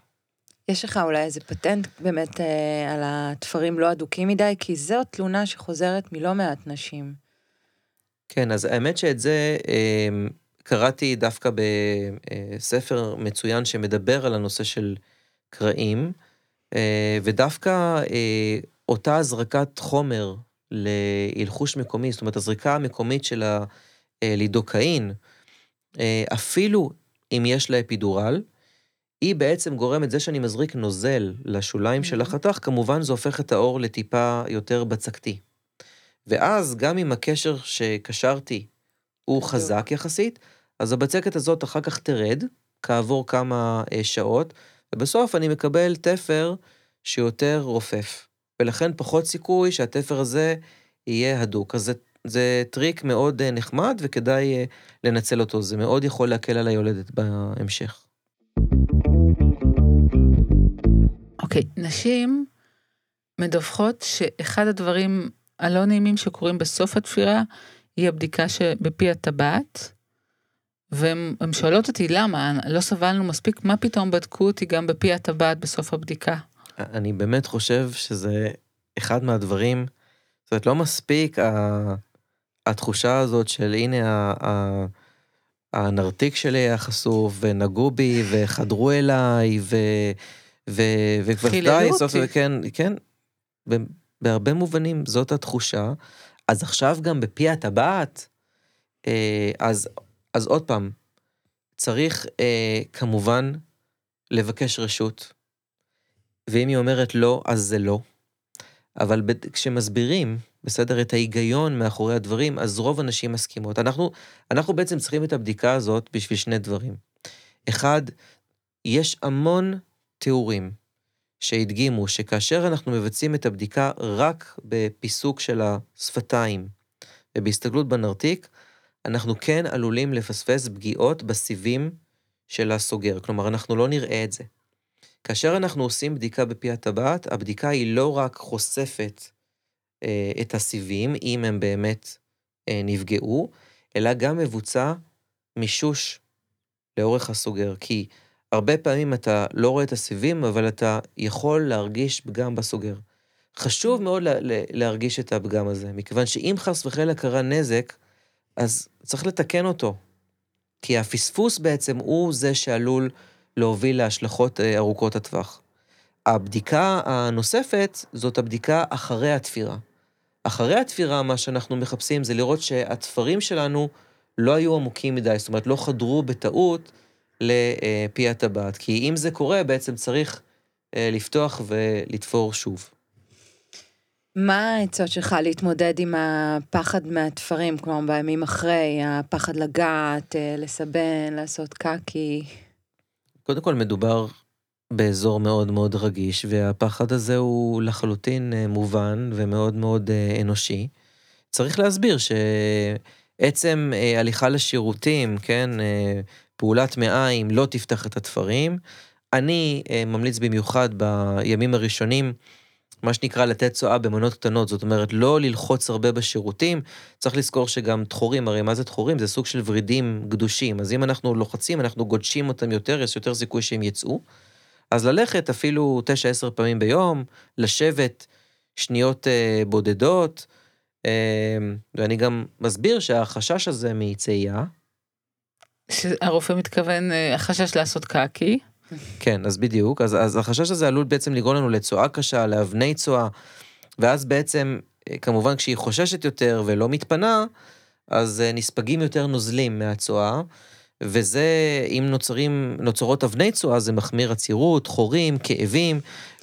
Speaker 2: יש לך אולי איזה פטנט באמת אה, על התפרים לא אדוקים מדי? כי זו תלונה שחוזרת מלא מעט נשים.
Speaker 3: כן, אז האמת שאת זה אה, קראתי דווקא בספר מצוין שמדבר על הנושא של קרעים, אה, ודווקא אה, אותה הזרקת חומר להלחוש מקומי, זאת אומרת, הזריקה המקומית של הלידוקאין, אה, אפילו אם יש לה אפידורל, היא בעצם גורמת, זה שאני מזריק נוזל לשוליים של החתך, כמובן זה הופך את האור לטיפה יותר בצקתי. ואז גם אם הקשר שקשרתי הוא חזק יחסית, אז הבצקת הזאת אחר כך תרד, כעבור כמה אה, שעות, ובסוף אני מקבל תפר שיותר רופף. ולכן פחות סיכוי שהתפר הזה יהיה הדוק. אז זה, זה טריק מאוד אה, נחמד וכדאי אה, לנצל אותו, זה מאוד יכול להקל על היולדת בהמשך.
Speaker 1: אוקיי, okay, נשים מדווחות שאחד הדברים הלא נעימים שקורים בסוף התפירה, היא הבדיקה שבפי הטבעת, והן שואלות אותי למה, לא סבלנו מספיק, מה פתאום בדקו אותי גם בפי הטבעת בסוף הבדיקה?
Speaker 3: אני באמת חושב שזה אחד מהדברים, זאת אומרת, לא מספיק התחושה הזאת של הנה ה... הנרתיק שלי היה חשוף, ונגעו בי, וחדרו אליי, ו... ו... וכבר די, סוף, כן, כן, בהרבה מובנים זאת התחושה. אז עכשיו גם בפי הטבעת, אה, אז, אז עוד פעם, צריך אה, כמובן לבקש רשות, ואם היא אומרת לא, אז זה לא. אבל כשמסבירים, בסדר, את ההיגיון מאחורי הדברים, אז רוב הנשים מסכימות. אנחנו, אנחנו בעצם צריכים את הבדיקה הזאת בשביל שני דברים. אחד, יש המון תיאורים שהדגימו שכאשר אנחנו מבצעים את הבדיקה רק בפיסוק של השפתיים ובהסתגלות בנרתיק, אנחנו כן עלולים לפספס פגיעות בסיבים של הסוגר, כלומר, אנחנו לא נראה את זה. כאשר אנחנו עושים בדיקה בפי הטבעת, הבדיקה היא לא רק חושפת אה, את הסיבים, אם הם באמת אה, נפגעו, אלא גם מבוצע מישוש לאורך הסוגר, כי הרבה פעמים אתה לא רואה את הסיבים, אבל אתה יכול להרגיש פגם בסוגר. חשוב מאוד לה, לה, להרגיש את הפגם הזה, מכיוון שאם חס וחלילה קרה נזק, אז צריך לתקן אותו. כי הפספוס בעצם הוא זה שעלול להוביל להשלכות אה, ארוכות הטווח. הבדיקה הנוספת זאת הבדיקה אחרי התפירה. אחרי התפירה, מה שאנחנו מחפשים זה לראות שהתפרים שלנו לא היו עמוקים מדי, זאת אומרת, לא חדרו בטעות לפי הטבעת. כי אם זה קורה, בעצם צריך אה, לפתוח ולתפור שוב.
Speaker 2: מה העצות שלך להתמודד עם הפחד מהתפרים, כלומר בימים אחרי, הפחד לגעת, אה, לסבן, לעשות קקי?
Speaker 3: קודם כל מדובר באזור מאוד מאוד רגיש, והפחד הזה הוא לחלוטין אה, מובן ומאוד מאוד אה, אנושי. צריך להסביר שעצם הליכה לשירותים, כן, פעולת מעיים לא תפתח את התפרים. אני ממליץ במיוחד בימים הראשונים, מה שנקרא לתת צואה במנות קטנות, זאת אומרת, לא ללחוץ הרבה בשירותים. צריך לזכור שגם דחורים, הרי מה זה דחורים? זה סוג של ורידים גדושים. אז אם אנחנו לוחצים, אנחנו גודשים אותם יותר, יש יותר סיכוי שהם יצאו. אז ללכת אפילו 9-10 פעמים ביום, לשבת שניות אה, בודדות, אה, ואני גם מסביר שהחשש הזה מצאייה...
Speaker 1: שהרופא מתכוון, אה, החשש לעשות קקי.
Speaker 3: כן, אז בדיוק. אז, אז החשש הזה עלול בעצם לגרום לנו לצואה קשה, לאבני צואה, ואז בעצם, אה, כמובן כשהיא חוששת יותר ולא מתפנה, אז אה, נספגים יותר נוזלים מהצואה, וזה, אם נוצרים, נוצרות אבני צואה, זה מחמיר עצירות, חורים, כאבים,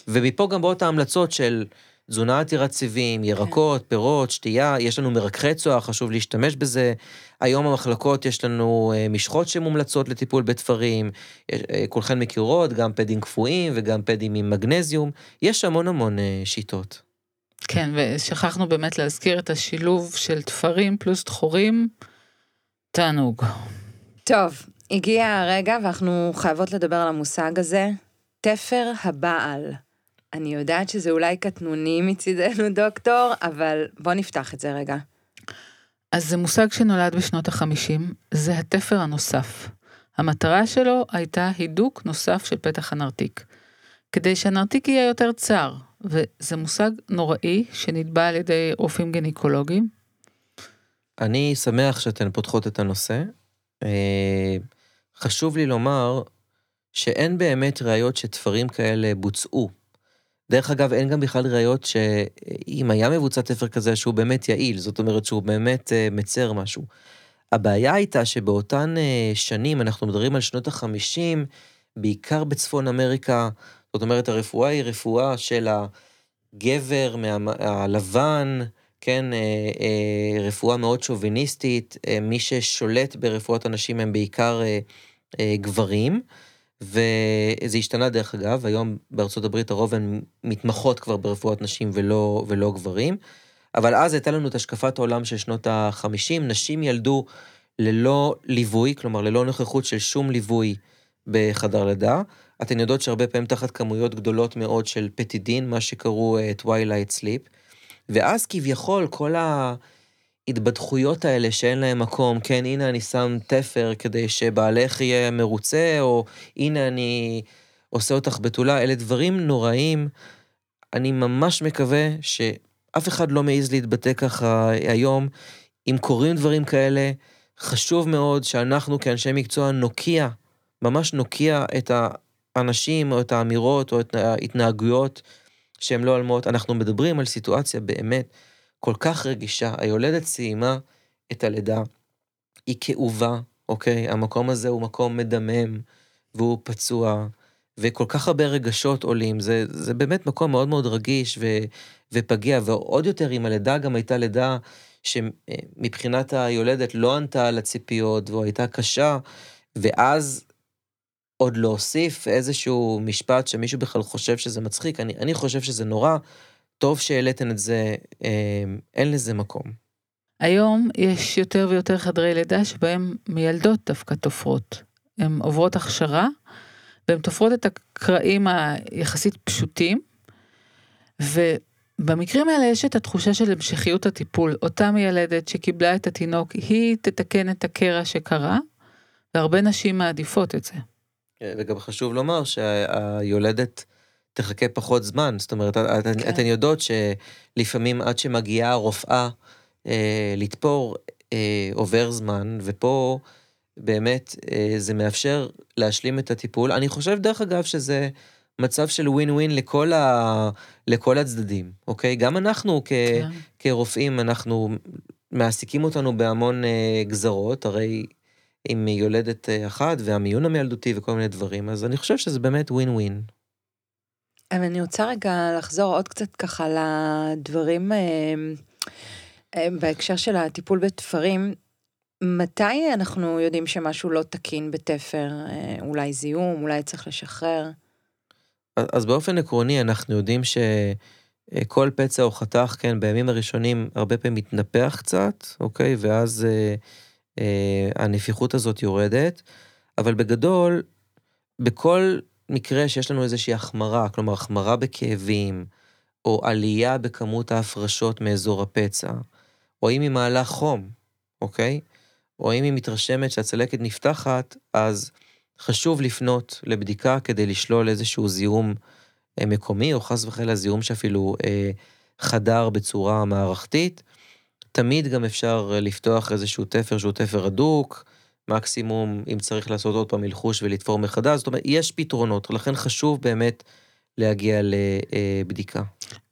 Speaker 3: ומפה גם באות ההמלצות של תזונה עתירת סיבים, ירקות, כן. פירות, שתייה, יש לנו מרככי צואה, חשוב להשתמש בזה. היום במחלקות יש לנו אה, משחות שמומלצות לטיפול בתפרים, אה, כולכן מכירות, גם פדים קפואים וגם פדים עם מגנזיום, יש המון המון אה, שיטות.
Speaker 1: כן, ושכחנו באמת להזכיר את השילוב של תפרים פלוס דחורים, תענוג.
Speaker 2: טוב, הגיע הרגע ואנחנו חייבות לדבר על המושג הזה, תפר הבעל. אני יודעת שזה אולי קטנוני מצידנו, (laughs) דוקטור, אבל בוא נפתח את זה רגע.
Speaker 1: אז זה מושג שנולד בשנות החמישים, זה התפר הנוסף. המטרה שלו הייתה הידוק נוסף של פתח הנרתיק, כדי שהנרתיק יהיה יותר צר, וזה מושג נוראי שנתבע על ידי רופאים גינקולוגיים.
Speaker 3: אני שמח שאתן פותחות את הנושא. אה, חשוב לי לומר שאין באמת ראיות שתפרים כאלה בוצעו דרך אגב, אין גם בכלל ראיות שאם היה מבוצע תפר כזה שהוא באמת יעיל, זאת אומרת שהוא באמת uh, מצר משהו. הבעיה הייתה שבאותן uh, שנים, אנחנו מדברים על שנות החמישים, בעיקר בצפון אמריקה, זאת אומרת, הרפואה היא רפואה של הגבר מה, הלבן, כן, uh, uh, רפואה מאוד שוביניסטית, uh, מי ששולט ברפואת הנשים הם בעיקר uh, uh, גברים. וזה השתנה דרך אגב, היום בארצות הברית הרוב הן מתמחות כבר ברפואת נשים ולא, ולא גברים, אבל אז הייתה לנו את השקפת העולם של שנות ה-50, נשים ילדו ללא ליווי, כלומר ללא נוכחות של שום ליווי בחדר לידה. אתן יודעות שהרבה פעמים תחת כמויות גדולות מאוד של פטידין, מה שקראו uh, Twilight Sleep, ואז כביכול כל ה... ההתבדחויות האלה שאין להם מקום, כן, הנה אני שם תפר כדי שבעלך יהיה מרוצה, או הנה אני עושה אותך בתולה, אלה דברים נוראים. אני ממש מקווה שאף אחד לא מעז להתבטא ככה היום. אם קורים דברים כאלה, חשוב מאוד שאנחנו כאנשי מקצוע נוקיע, ממש נוקיע את האנשים או את האמירות או את ההתנהגויות שהן לא הולמות. אנחנו מדברים על סיטואציה באמת כל כך רגישה. היולדת סיימה את הלידה, היא כאובה, אוקיי? המקום הזה הוא מקום מדמם, והוא פצוע, וכל כך הרבה רגשות עולים. זה, זה באמת מקום מאוד מאוד רגיש ו, ופגיע, ועוד יותר אם הלידה גם הייתה לידה שמבחינת היולדת לא ענתה על הציפיות, והוא הייתה קשה, ואז עוד להוסיף איזשהו משפט שמישהו בכלל חושב שזה מצחיק, אני, אני חושב שזה נורא. טוב שהעליתן את זה, אמ, אין לזה מקום.
Speaker 1: היום יש יותר ויותר חדרי לידה שבהם מיילדות דווקא תופרות. הן עוברות הכשרה, והן תופרות את הקרעים היחסית פשוטים, ובמקרים האלה יש את התחושה של המשכיות הטיפול. אותה מיילדת שקיבלה את התינוק, היא תתקן את הקרע שקרה, והרבה נשים מעדיפות את זה.
Speaker 3: וגם חשוב לומר שהיולדת תחכה פחות זמן. זאת אומרת,
Speaker 1: כן.
Speaker 3: אתן יודעות שלפעמים עד שמגיעה הרופאה אה, לתפור, אה, עובר זמן, ופה באמת אה, זה מאפשר להשלים את הטיפול. אני חושב, דרך אגב, שזה מצב של ווין ווין לכל, ה, לכל הצדדים, אוקיי? גם אנחנו כ,
Speaker 1: כן.
Speaker 3: כרופאים, אנחנו, מעסיקים אותנו בהמון אה, גזרות, הרי עם יולדת אה, אחת והמיון המילדותי וכל מיני דברים, אז אני חושב שזה באמת ווין ווין.
Speaker 2: אבל אני רוצה רגע לחזור עוד קצת ככה לדברים אה, אה, בהקשר של הטיפול בתפרים. מתי אנחנו יודעים שמשהו לא תקין בתפר? אה, אולי זיהום, אולי צריך לשחרר?
Speaker 3: אז- באופן עקרוני אנחנו יודעים שכל פצע או חתך, כן, בימים הראשונים הרבה פעמים מתנפח קצת, אוקיי? ואז אה, אה, הנפיחות הזאת יורדת, אבל בגדול, בכל מקרה שיש לנו איזושהי החמרה, כלומר החמרה בכאבים, או עלייה בכמות ההפרשות מאזור הפצע, או אם היא מעלה חום, אוקיי? או אם היא מתרשמת שהצלקת נפתחת, אז חשוב לפנות לבדיקה כדי לשלול איזשהו זיהום אה, מקומי, או חס וחלילה זיהום שאפילו אה, חדר בצורה מערכתית. תמיד גם אפשר אה, לפתוח איזשהו תפר שהוא תפר הדוק, מקסימום אם צריך לעשות עוד פעם מלחוש ולתפור מחדש, זאת אומרת, יש פתרונות, לכן חשוב באמת להגיע לבדיקה.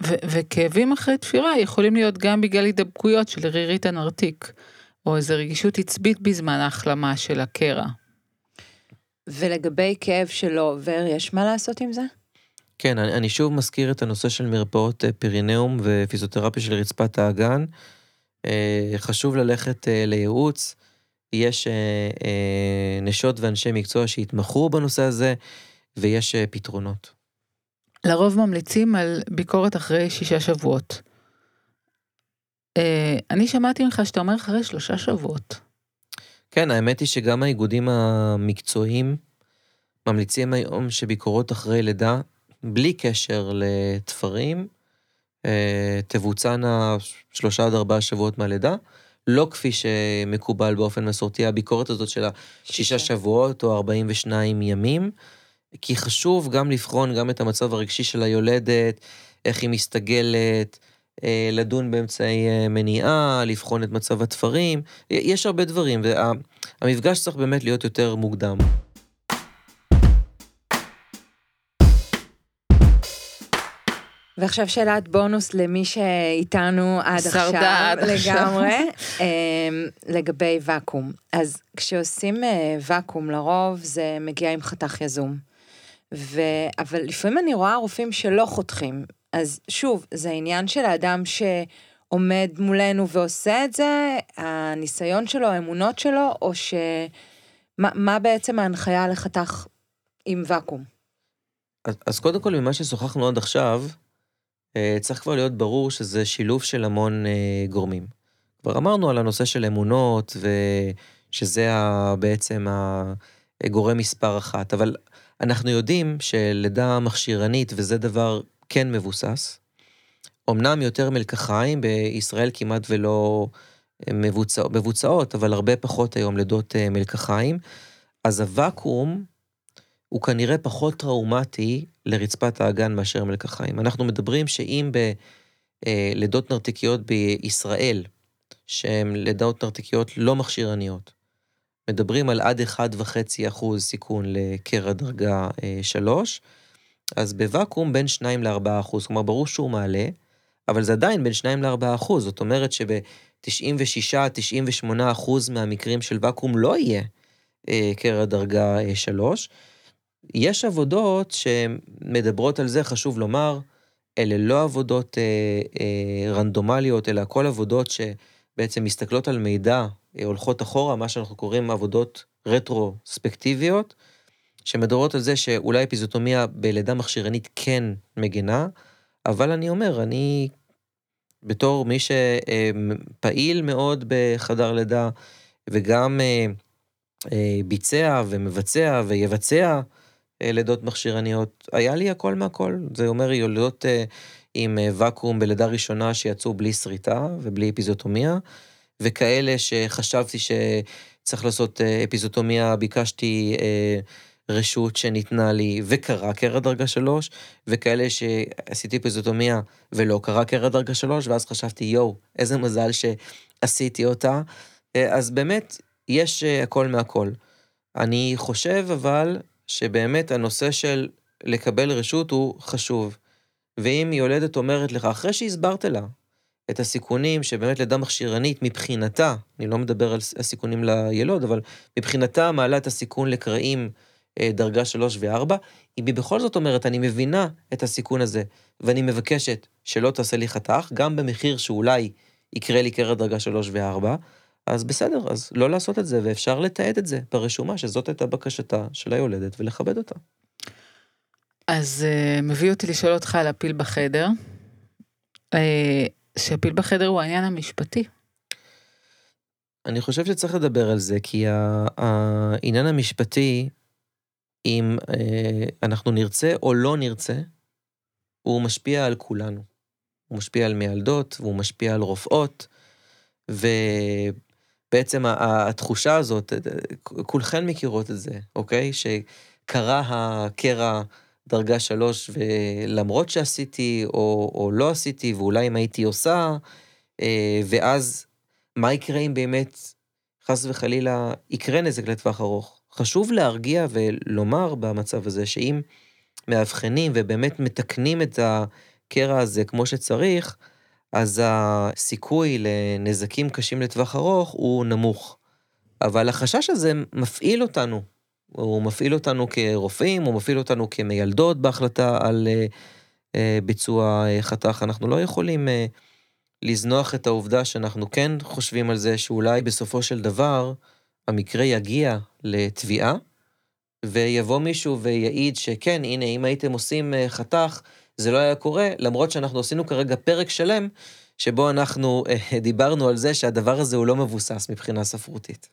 Speaker 1: ו- וכאבים אחרי תפירה יכולים להיות גם בגלל הידבקויות של רירית הנרתיק, או איזו רגישות עצבית בזמן ההחלמה של הקרע.
Speaker 2: ולגבי כאב שלא עובר, יש מה לעשות עם זה?
Speaker 3: כן, אני, אני שוב מזכיר את הנושא של מרפאות אה, פריניאום ופיזיותרפיה של רצפת האגן. אה, חשוב ללכת אה, לייעוץ. יש אה, אה, נשות ואנשי מקצוע שהתמחו בנושא הזה, ויש אה, פתרונות.
Speaker 1: לרוב ממליצים על ביקורת אחרי שישה שבועות. אני שמעתי ממך שאתה אומר אחרי שלושה שבועות.
Speaker 3: כן, האמת היא שגם האיגודים המקצועיים ממליצים היום שביקורות אחרי לידה, בלי קשר לתפרים, תבוצענה שלושה עד ארבעה שבועות מהלידה, לא כפי שמקובל באופן מסורתי, הביקורת הזאת של השישה שבועות או 42 ימים, כי חשוב גם לבחון גם את המצב הרגשי של היולדת, איך היא מסתגלת, אה, לדון באמצעי אה, מניעה, לבחון את מצב התפרים, יש הרבה דברים, והמפגש צריך באמת להיות יותר מוקדם.
Speaker 2: ועכשיו שאלת בונוס למי שאיתנו עד עכשיו,
Speaker 1: עד עכשיו.
Speaker 2: לגמרי, אמ, לגבי ואקום. אז כשעושים אה, ואקום לרוב זה מגיע עם חתך יזום. ו... אבל לפעמים אני רואה רופאים שלא חותכים. אז שוב, זה העניין של האדם שעומד מולנו ועושה את זה, הניסיון שלו, האמונות שלו, או ש... מה, מה בעצם ההנחיה לחתך עם ואקום?
Speaker 3: אז, אז קודם כל, ממה ששוחחנו עד עכשיו, צריך כבר להיות ברור שזה שילוב של המון אה, גורמים. כבר אמרנו על הנושא של אמונות, ושזה בעצם הגורם מספר אחת, אבל אנחנו יודעים שלידה מכשירנית, וזה דבר כן מבוסס, אמנם יותר מלקחיים, בישראל כמעט ולא מבוצע, מבוצעות, אבל הרבה פחות היום לידות אה, מלקחיים, אז הוואקום הוא כנראה פחות טראומטי לרצפת האגן מאשר מלקחיים. אנחנו מדברים שאם בלידות נרתיקיות בישראל, שהן לידות נרתיקיות לא מכשירניות, מדברים על עד 1.5 אחוז סיכון לקרע דרגה 3, אז בוואקום בין 2 ל-4 אחוז, כלומר ברור שהוא מעלה, אבל זה עדיין בין 2 ל-4 אחוז, זאת אומרת שב-96-98 אחוז מהמקרים של ואקום לא יהיה אה, קרע דרגה 3. יש עבודות שמדברות על זה, חשוב לומר, אלה לא עבודות אה, אה, רנדומליות, אלא הכל עבודות שבעצם מסתכלות על מידע, אה, הולכות אחורה, מה שאנחנו קוראים עבודות רטרוספקטיביות, שמדברות על זה שאולי אפיזוטומיה בלידה מכשירנית כן מגנה, אבל אני אומר, אני בתור מי שפעיל מאוד בחדר לידה, וגם אה, אה, ביצע ומבצע ויבצע לידות מכשירניות, היה לי הכל מהכל. זה אומר יולדות אה, עם אה, ואקום בלידה ראשונה שיצאו בלי שריטה ובלי אפיזוטומיה, וכאלה שחשבתי שצריך לעשות אה, אפיזוטומיה, ביקשתי אה, רשות שניתנה לי וקרה קרע דרגה שלוש, וכאלה שעשיתי פיזוטומיה ולא קרה קרע דרגה שלוש, ואז חשבתי, יואו, איזה מזל שעשיתי אותה. אה, אז באמת, יש אה, הכל מהכל. אני חושב אבל שבאמת הנושא של לקבל רשות הוא חשוב. ואם יולדת אומרת לך, אחרי שהסברת לה את הסיכונים שבאמת לידה מכשירנית מבחינתה, אני לא מדבר על הסיכונים לילוד, אבל מבחינתה מעלה את הסיכון לקרעים אה, דרגה 3 ו-4, אם היא בכל זאת אומרת, אני מבינה את הסיכון הזה, ואני מבקשת שלא תעשה לי חתך, גם במחיר שאולי יקרה לי קרע דרגה 3 ו-4, אז בסדר, אז לא לעשות את זה, ואפשר לתעד את זה ברשומה, שזאת הייתה בקשתה של היולדת, ולכבד אותה.
Speaker 1: אז uh, מביא אותי לשאול אותך על הפיל בחדר, uh, שהפיל בחדר הוא העניין המשפטי.
Speaker 3: אני חושב שצריך לדבר על זה, כי העניין המשפטי, אם uh, אנחנו נרצה או לא נרצה, הוא משפיע על כולנו. הוא משפיע על מיילדות, והוא משפיע על רופאות, ובעצם התחושה הזאת, כולכן מכירות את זה, אוקיי? שקרה הקרע דרגה שלוש, ולמרות שעשיתי או, או לא עשיתי, ואולי אם הייתי עושה, אה, ואז מה יקרה אם באמת, חס וחלילה, יקרה נזק לטווח ארוך. חשוב להרגיע ולומר במצב הזה, שאם מאבחנים ובאמת מתקנים את הקרע הזה כמו שצריך, אז הסיכוי לנזקים קשים לטווח ארוך הוא נמוך. אבל החשש הזה מפעיל אותנו הוא מפעיל אותנו כרופאים, הוא מפעיל אותנו כמיילדות בהחלטה על uh, uh, ביצוע uh, חתך. אנחנו לא יכולים uh, לזנוח את העובדה שאנחנו כן חושבים על זה שאולי בסופו של דבר המקרה יגיע לתביעה, ויבוא מישהו ויעיד שכן, הנה, אם הייתם עושים uh, חתך, זה לא היה קורה, למרות שאנחנו עשינו כרגע פרק שלם, שבו אנחנו uh, דיברנו על זה שהדבר הזה הוא לא מבוסס מבחינה ספרותית.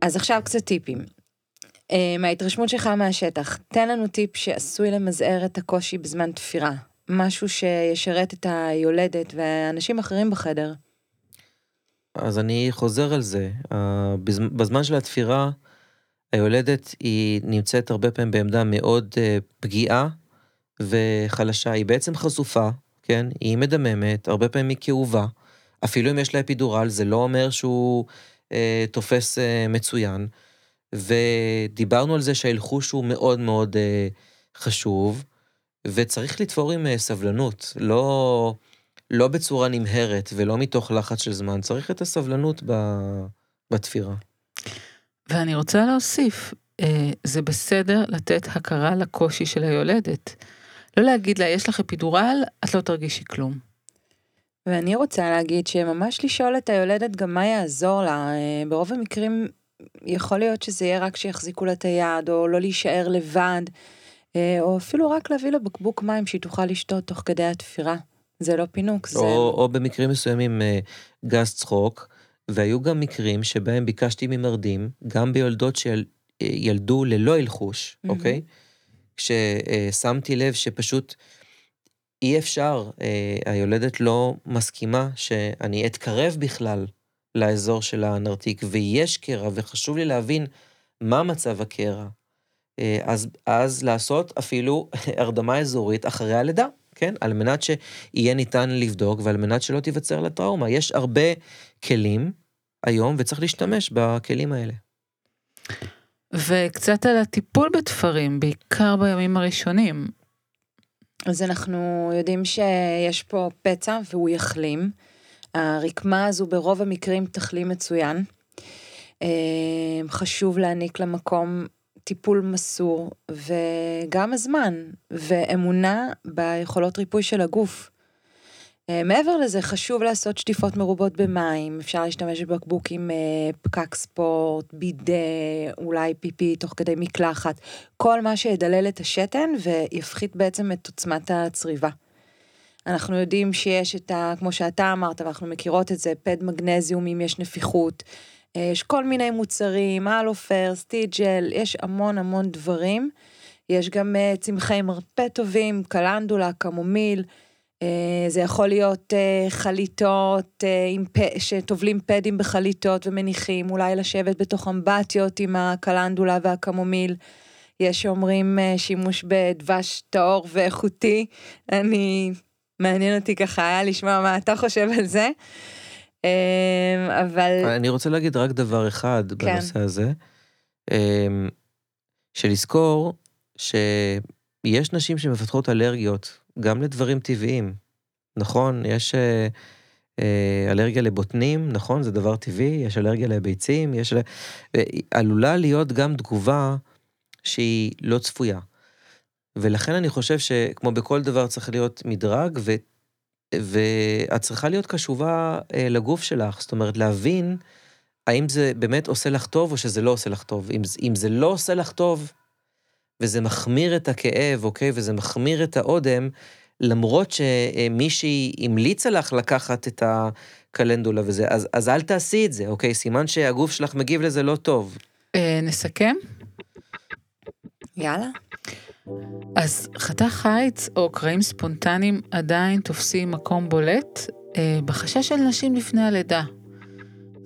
Speaker 2: אז עכשיו קצת טיפים. אה, מההתרשמות שלך מהשטח, תן לנו טיפ שעשוי למזער את הקושי בזמן תפירה. משהו שישרת את היולדת ואנשים אחרים בחדר.
Speaker 3: אז אני חוזר על זה. בזמן של התפירה, היולדת היא נמצאת הרבה פעמים בעמדה מאוד אה, פגיעה וחלשה. היא בעצם חשופה, כן? היא מדממת, הרבה פעמים היא כאובה. אפילו אם יש לה אפידורל, זה לא אומר שהוא אה, תופס אה, מצוין, ודיברנו על זה שהאלחוש הוא מאוד מאוד אה, חשוב, וצריך לתפור עם אה, סבלנות, לא, לא בצורה נמהרת ולא מתוך לחץ של זמן, צריך את הסבלנות ב, בתפירה.
Speaker 1: ואני רוצה להוסיף, אה, זה בסדר לתת הכרה לקושי של היולדת. לא להגיד לה, יש לך אפידורל, את לא תרגישי כלום.
Speaker 2: ואני רוצה להגיד שממש לשאול את היולדת גם מה יעזור לה. אה, ברוב המקרים יכול להיות שזה יהיה רק שיחזיקו לה את היד, או לא להישאר לבד, אה, או אפילו רק להביא לה בקבוק מים שהיא תוכל לשתות תוך כדי התפירה. זה לא פינוק, זה...
Speaker 3: או, או במקרים מסוימים גז צחוק, והיו גם מקרים שבהם ביקשתי ממרדים, גם ביולדות שילדו ללא הלחוש, mm-hmm. אוקיי? כששמתי לב שפשוט אי אפשר, אה, היולדת לא מסכימה שאני אתקרב בכלל לאזור של הנרתיק, ויש קרע, וחשוב לי להבין מה מצב הקרע. אה, אז, אז לעשות אפילו (laughs) הרדמה אזורית אחרי הלידה, כן? על מנת שיהיה ניתן לבדוק ועל מנת שלא תיווצר לה טראומה. יש הרבה כלים היום, וצריך להשתמש בכלים האלה.
Speaker 1: וקצת על הטיפול בתפרים, בעיקר בימים הראשונים.
Speaker 2: אז אנחנו יודעים שיש פה פצע והוא יחלים. הרקמה הזו ברוב המקרים תחלים מצוין. אה, חשוב להעניק למקום טיפול מסור וגם הזמן ואמונה ביכולות ריפוי של הגוף. אה, מעבר לזה חשוב לעשות שטיפות מרובות במים, אפשר להשתמש בבקבוק עם אה, פקק ספורט, בידה, אולי פיפי תוך כדי מקלחת, כל מה שידלל את השתן ויפחית בעצם את עוצמת הצריבה. אנחנו יודעים שיש את ה... כמו שאתה אמרת, ואנחנו מכירות את זה, פד מגנזיום אם יש נפיחות, יש כל מיני מוצרים, אלופר, סטיג'ל, יש המון המון דברים. יש גם צמחי מרפא טובים, קלנדולה, קמומיל. אה, זה יכול להיות אה, חליטות אה. שטובלים פדים בחליטות ומניחים, אולי לשבת בתוך אמבטיות עם הקלנדולה והקמומיל. יש שאומרים שימוש בדבש טהור ואיכותי. אני, מעניין אותי ככה היה לשמוע מה אתה חושב על זה. אבל...
Speaker 3: אני רוצה להגיד רק דבר אחד כן. בנושא הזה. שלזכור שיש נשים שמפתחות אלרגיות גם לדברים טבעיים. נכון, יש אה, אה, אלרגיה לבוטנים, נכון, זה דבר טבעי, יש אלרגיה לביצים, יש... אה, עלולה להיות גם תגובה שהיא לא צפויה. ולכן אני חושב שכמו בכל דבר צריך להיות מדרג, ו... ואת צריכה להיות קשובה אה, לגוף שלך, זאת אומרת, להבין האם זה באמת עושה לך טוב או שזה לא עושה לך טוב. אם, אם זה לא עושה לך טוב, וזה מחמיר את הכאב, אוקיי? וזה מחמיר את האודם, למרות שמישהי המליצה לך לקחת את הקלנדולה וזה, אז, אז אל תעשי את זה, אוקיי? סימן שהגוף שלך מגיב לזה לא טוב.
Speaker 1: אה, נסכם?
Speaker 2: יאללה.
Speaker 1: אז חתך חיץ או קרעים ספונטניים עדיין תופסים מקום בולט אה, בחשש של נשים לפני הלידה.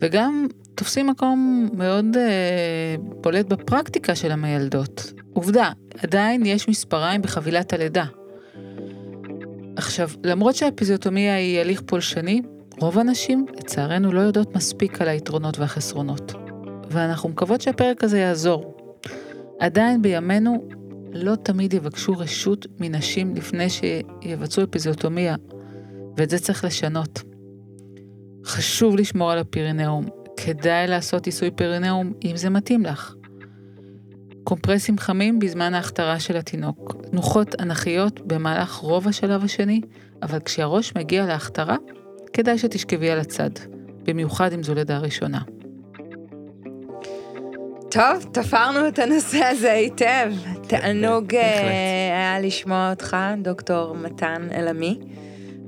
Speaker 1: וגם תופסים מקום מאוד אה, בולט בפרקטיקה של המיילדות. עובדה, עדיין יש מספריים בחבילת הלידה. עכשיו, למרות שהאפיזיוטומיה היא הליך פולשני, רוב הנשים, לצערנו, לא יודעות מספיק על היתרונות והחסרונות. ואנחנו מקוות שהפרק הזה יעזור. עדיין בימינו לא תמיד יבקשו רשות מנשים לפני שיבצעו אפיזיוטומיה, ואת זה צריך לשנות. חשוב לשמור על הפירינאום, כדאי לעשות עיסוי פרינאום אם זה מתאים לך. קומפרסים חמים בזמן ההכתרה של התינוק, תנוחות אנכיות במהלך רוב השלב השני, אבל כשהראש מגיע להכתרה, כדאי שתשכבי על הצד, במיוחד אם זו לידה ראשונה.
Speaker 2: טוב, תפרנו את הנושא הזה היטב. תענוג אה, היה לשמוע אותך, דוקטור מתן אלעמי.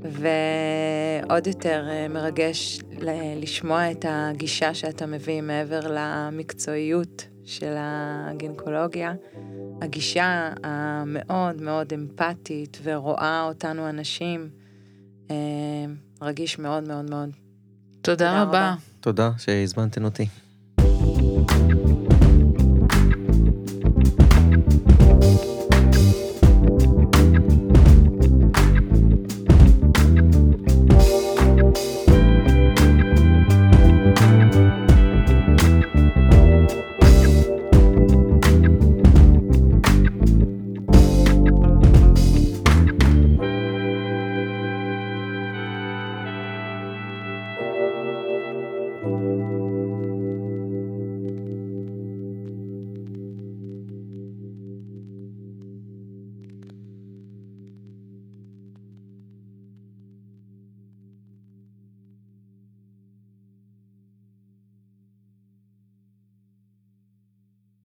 Speaker 2: ועוד יותר אה, מרגש לשמוע את הגישה שאתה מביא מעבר למקצועיות של הגינקולוגיה, הגישה המאוד מאוד אמפתית ורואה אותנו אנשים, אה, רגיש מאוד מאוד מאוד.
Speaker 1: תודה, תודה רבה.
Speaker 3: תודה שהזמנתם אותי.